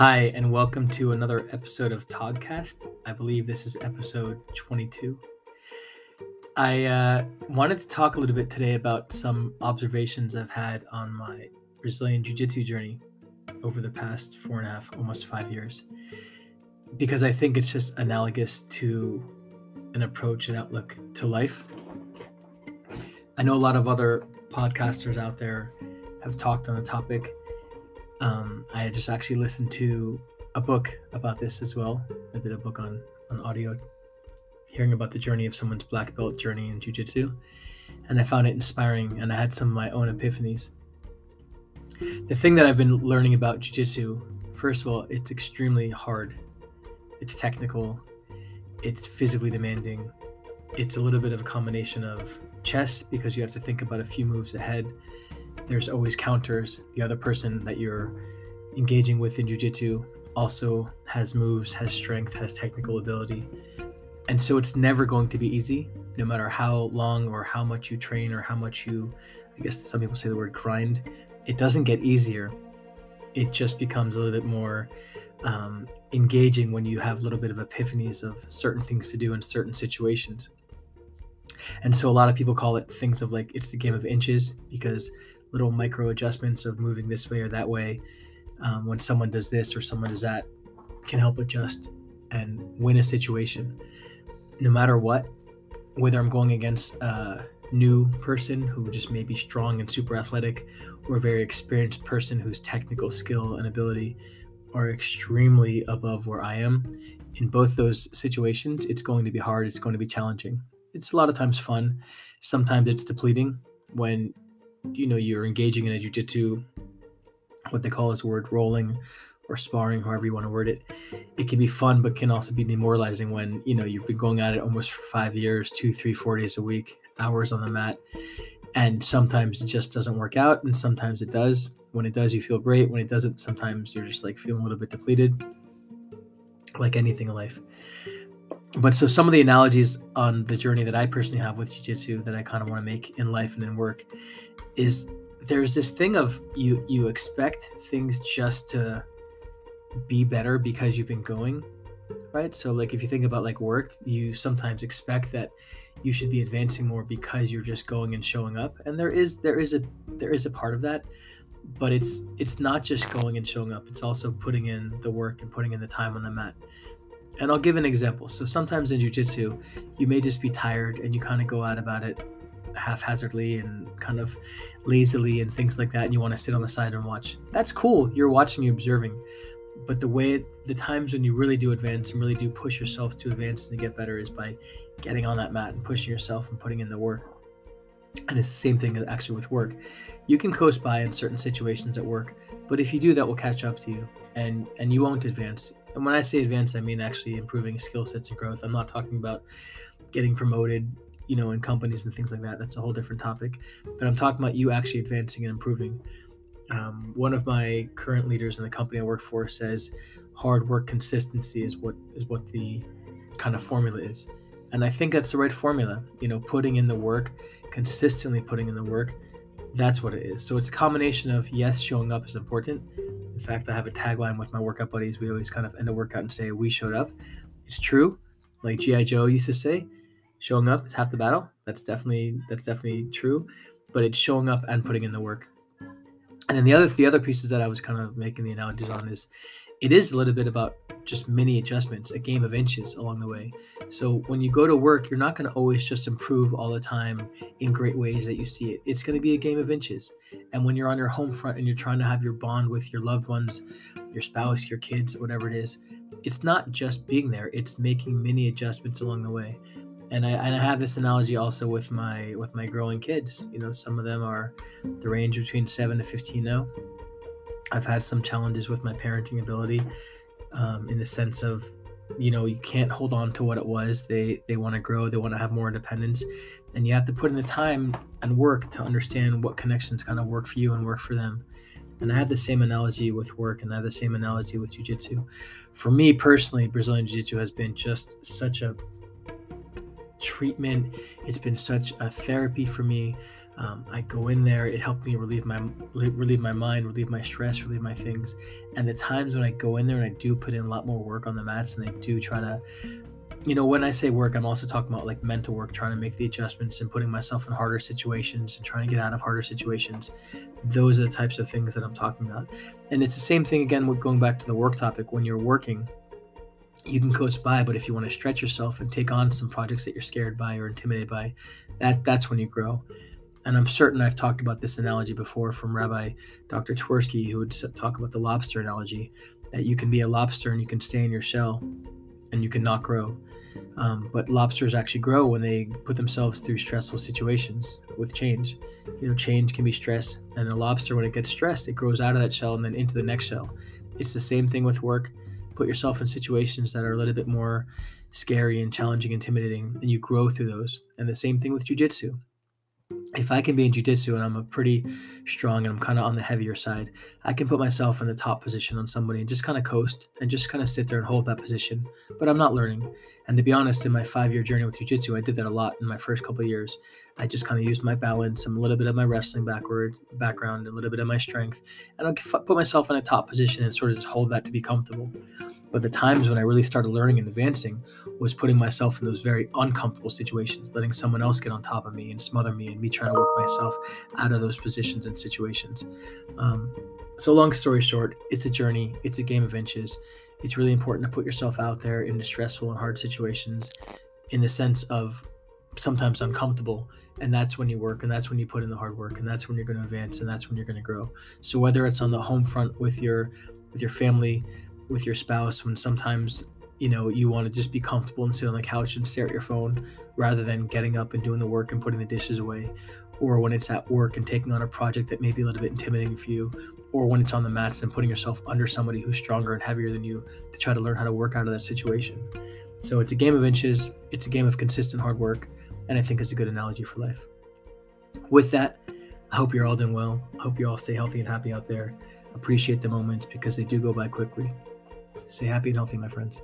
Hi, and welcome to another episode of Toddcast. I believe this is episode 22. I uh, wanted to talk a little bit today about some observations I've had on my Brazilian Jiu Jitsu journey over the past four and a half, almost five years, because I think it's just analogous to an approach and outlook to life. I know a lot of other podcasters out there have talked on the topic um, I just actually listened to a book about this as well. I did a book on on audio, hearing about the journey of someone's black belt journey in jujitsu, and I found it inspiring. And I had some of my own epiphanies. The thing that I've been learning about jujitsu, first of all, it's extremely hard. It's technical. It's physically demanding. It's a little bit of a combination of chess because you have to think about a few moves ahead there's always counters. The other person that you're engaging with in jujitsu also has moves, has strength, has technical ability. And so it's never going to be easy, no matter how long or how much you train or how much you, I guess some people say the word grind. It doesn't get easier. It just becomes a little bit more um, engaging when you have a little bit of epiphanies of certain things to do in certain situations. And so a lot of people call it things of like it's the game of inches because little micro adjustments of moving this way or that way um, when someone does this or someone does that can help adjust and win a situation. No matter what whether i'm going against a new person who just may be strong and super athletic or a very experienced person whose technical skill and ability are extremely above where i am in both those situations it's going to be hard it's going to be challenging. It's a lot of times fun. Sometimes it's depleting when you know you're engaging in a jiu-jitsu what they call this word rolling or sparring however you want to word it. It can be fun but can also be demoralizing when you know you've been going at it almost for five years two three four days a week hours on the mat and sometimes it just doesn't work out and sometimes it does. When it does you feel great. When it doesn't sometimes you're just like feeling a little bit depleted like anything in life but so some of the analogies on the journey that I personally have with jiu-jitsu that I kind of want to make in life and in work is there's this thing of you you expect things just to be better because you've been going right? So like if you think about like work you sometimes expect that you should be advancing more because you're just going and showing up. And there is there is a there is a part of that but it's it's not just going and showing up. It's also putting in the work and putting in the time on the mat and i'll give an example. So sometimes in jiu-jitsu you may just be tired and you kind of go out about it haphazardly and kind of lazily and things like that and you want to sit on the side and watch. That's cool. You're watching you're observing. But the way the times when you really do advance and really do push yourself to advance and to get better is by getting on that mat and pushing yourself and putting in the work. And it's the same thing actually with work. You can coast by in certain situations at work but if you do that will catch up to you and and you won't advance and when i say advance i mean actually improving skill sets and growth i'm not talking about getting promoted you know, in companies and things like that. That's a whole different topic. But I'm talking about you actually advancing and improving. Um, one of my current leaders in the company I work for says hard work consistency is what is what the kind of formula is. And I think that's the right formula. You know, putting in the work, consistently putting in the work, that's what it is. So it's a combination of yes, showing up is important. In fact, I have a tagline with my workout buddies. We always kind of end a workout and say, We showed up. It's true. Like G.I. Joe used to say, showing up is half the battle. That's definitely that's definitely true, but it's showing up and putting in the work. And then the other the other pieces that I was kind of making the analogies on is it is a little bit about just mini adjustments, a game of inches along the way. So when you go to work, you're not going to always just improve all the time in great ways that you see it. It's going to be a game of inches. And when you're on your home front and you're trying to have your bond with your loved ones, your spouse, your kids, whatever it is, it's not just being there, it's making mini adjustments along the way and I, and I have this analogy also with my with my growing kids. You know, some of them are the range between seven to fifteen now. I've had some challenges with my parenting ability, um, in the sense of, you know, you can't hold on to what it was. They they want to grow. They want to have more independence, and you have to put in the time and work to understand what connections kind of work for you and work for them. And I have the same analogy with work, and I have the same analogy with jujitsu. For me personally, Brazilian Jiu Jitsu has been just such a treatment. It's been such a therapy for me. Um, I go in there. It helped me relieve my relieve my mind, relieve my stress, relieve my things. And the times when I go in there and I do put in a lot more work on the mats, and I do try to, you know, when I say work, I'm also talking about like mental work, trying to make the adjustments and putting myself in harder situations and trying to get out of harder situations. Those are the types of things that I'm talking about. And it's the same thing again with going back to the work topic. When you're working, you can coast by, but if you want to stretch yourself and take on some projects that you're scared by or intimidated by, that that's when you grow and I'm certain I've talked about this analogy before from Rabbi Dr. Twerski, who would talk about the lobster analogy that you can be a lobster and you can stay in your shell and you can not grow. Um, but lobsters actually grow when they put themselves through stressful situations with change. You know, change can be stress, and a lobster, when it gets stressed, it grows out of that shell and then into the next shell. It's the same thing with work. Put yourself in situations that are a little bit more scary and challenging, intimidating, and you grow through those. And the same thing with jujitsu if I can be in jujitsu and I'm a pretty strong and I'm kind of on the heavier side, I can put myself in the top position on somebody and just kind of coast and just kind of sit there and hold that position. But I'm not learning. And to be honest, in my five year journey with jujitsu, I did that a lot in my first couple years. I just kind of used my balance, and a little bit of my wrestling backward background, a little bit of my strength, and I'll put myself in a top position and sort of just hold that to be comfortable. But the times when I really started learning and advancing was putting myself in those very uncomfortable situations, letting someone else get on top of me and smother me, and me trying to work myself out of those positions and situations. Um, so, long story short, it's a journey, it's a game of inches. It's really important to put yourself out there in the stressful and hard situations in the sense of sometimes uncomfortable and that's when you work and that's when you put in the hard work and that's when you're going to advance and that's when you're going to grow so whether it's on the home front with your with your family with your spouse when sometimes you know you want to just be comfortable and sit on the couch and stare at your phone rather than getting up and doing the work and putting the dishes away. Or when it's at work and taking on a project that may be a little bit intimidating for you. Or when it's on the mats and putting yourself under somebody who's stronger and heavier than you to try to learn how to work out of that situation. So it's a game of inches. It's a game of consistent hard work. And i think it's a good analogy for life. With that i hope you're all doing well. I hope you all stay healthy and happy out there. Appreciate the moments because they do go by quickly Stay happy and healthy, my friends.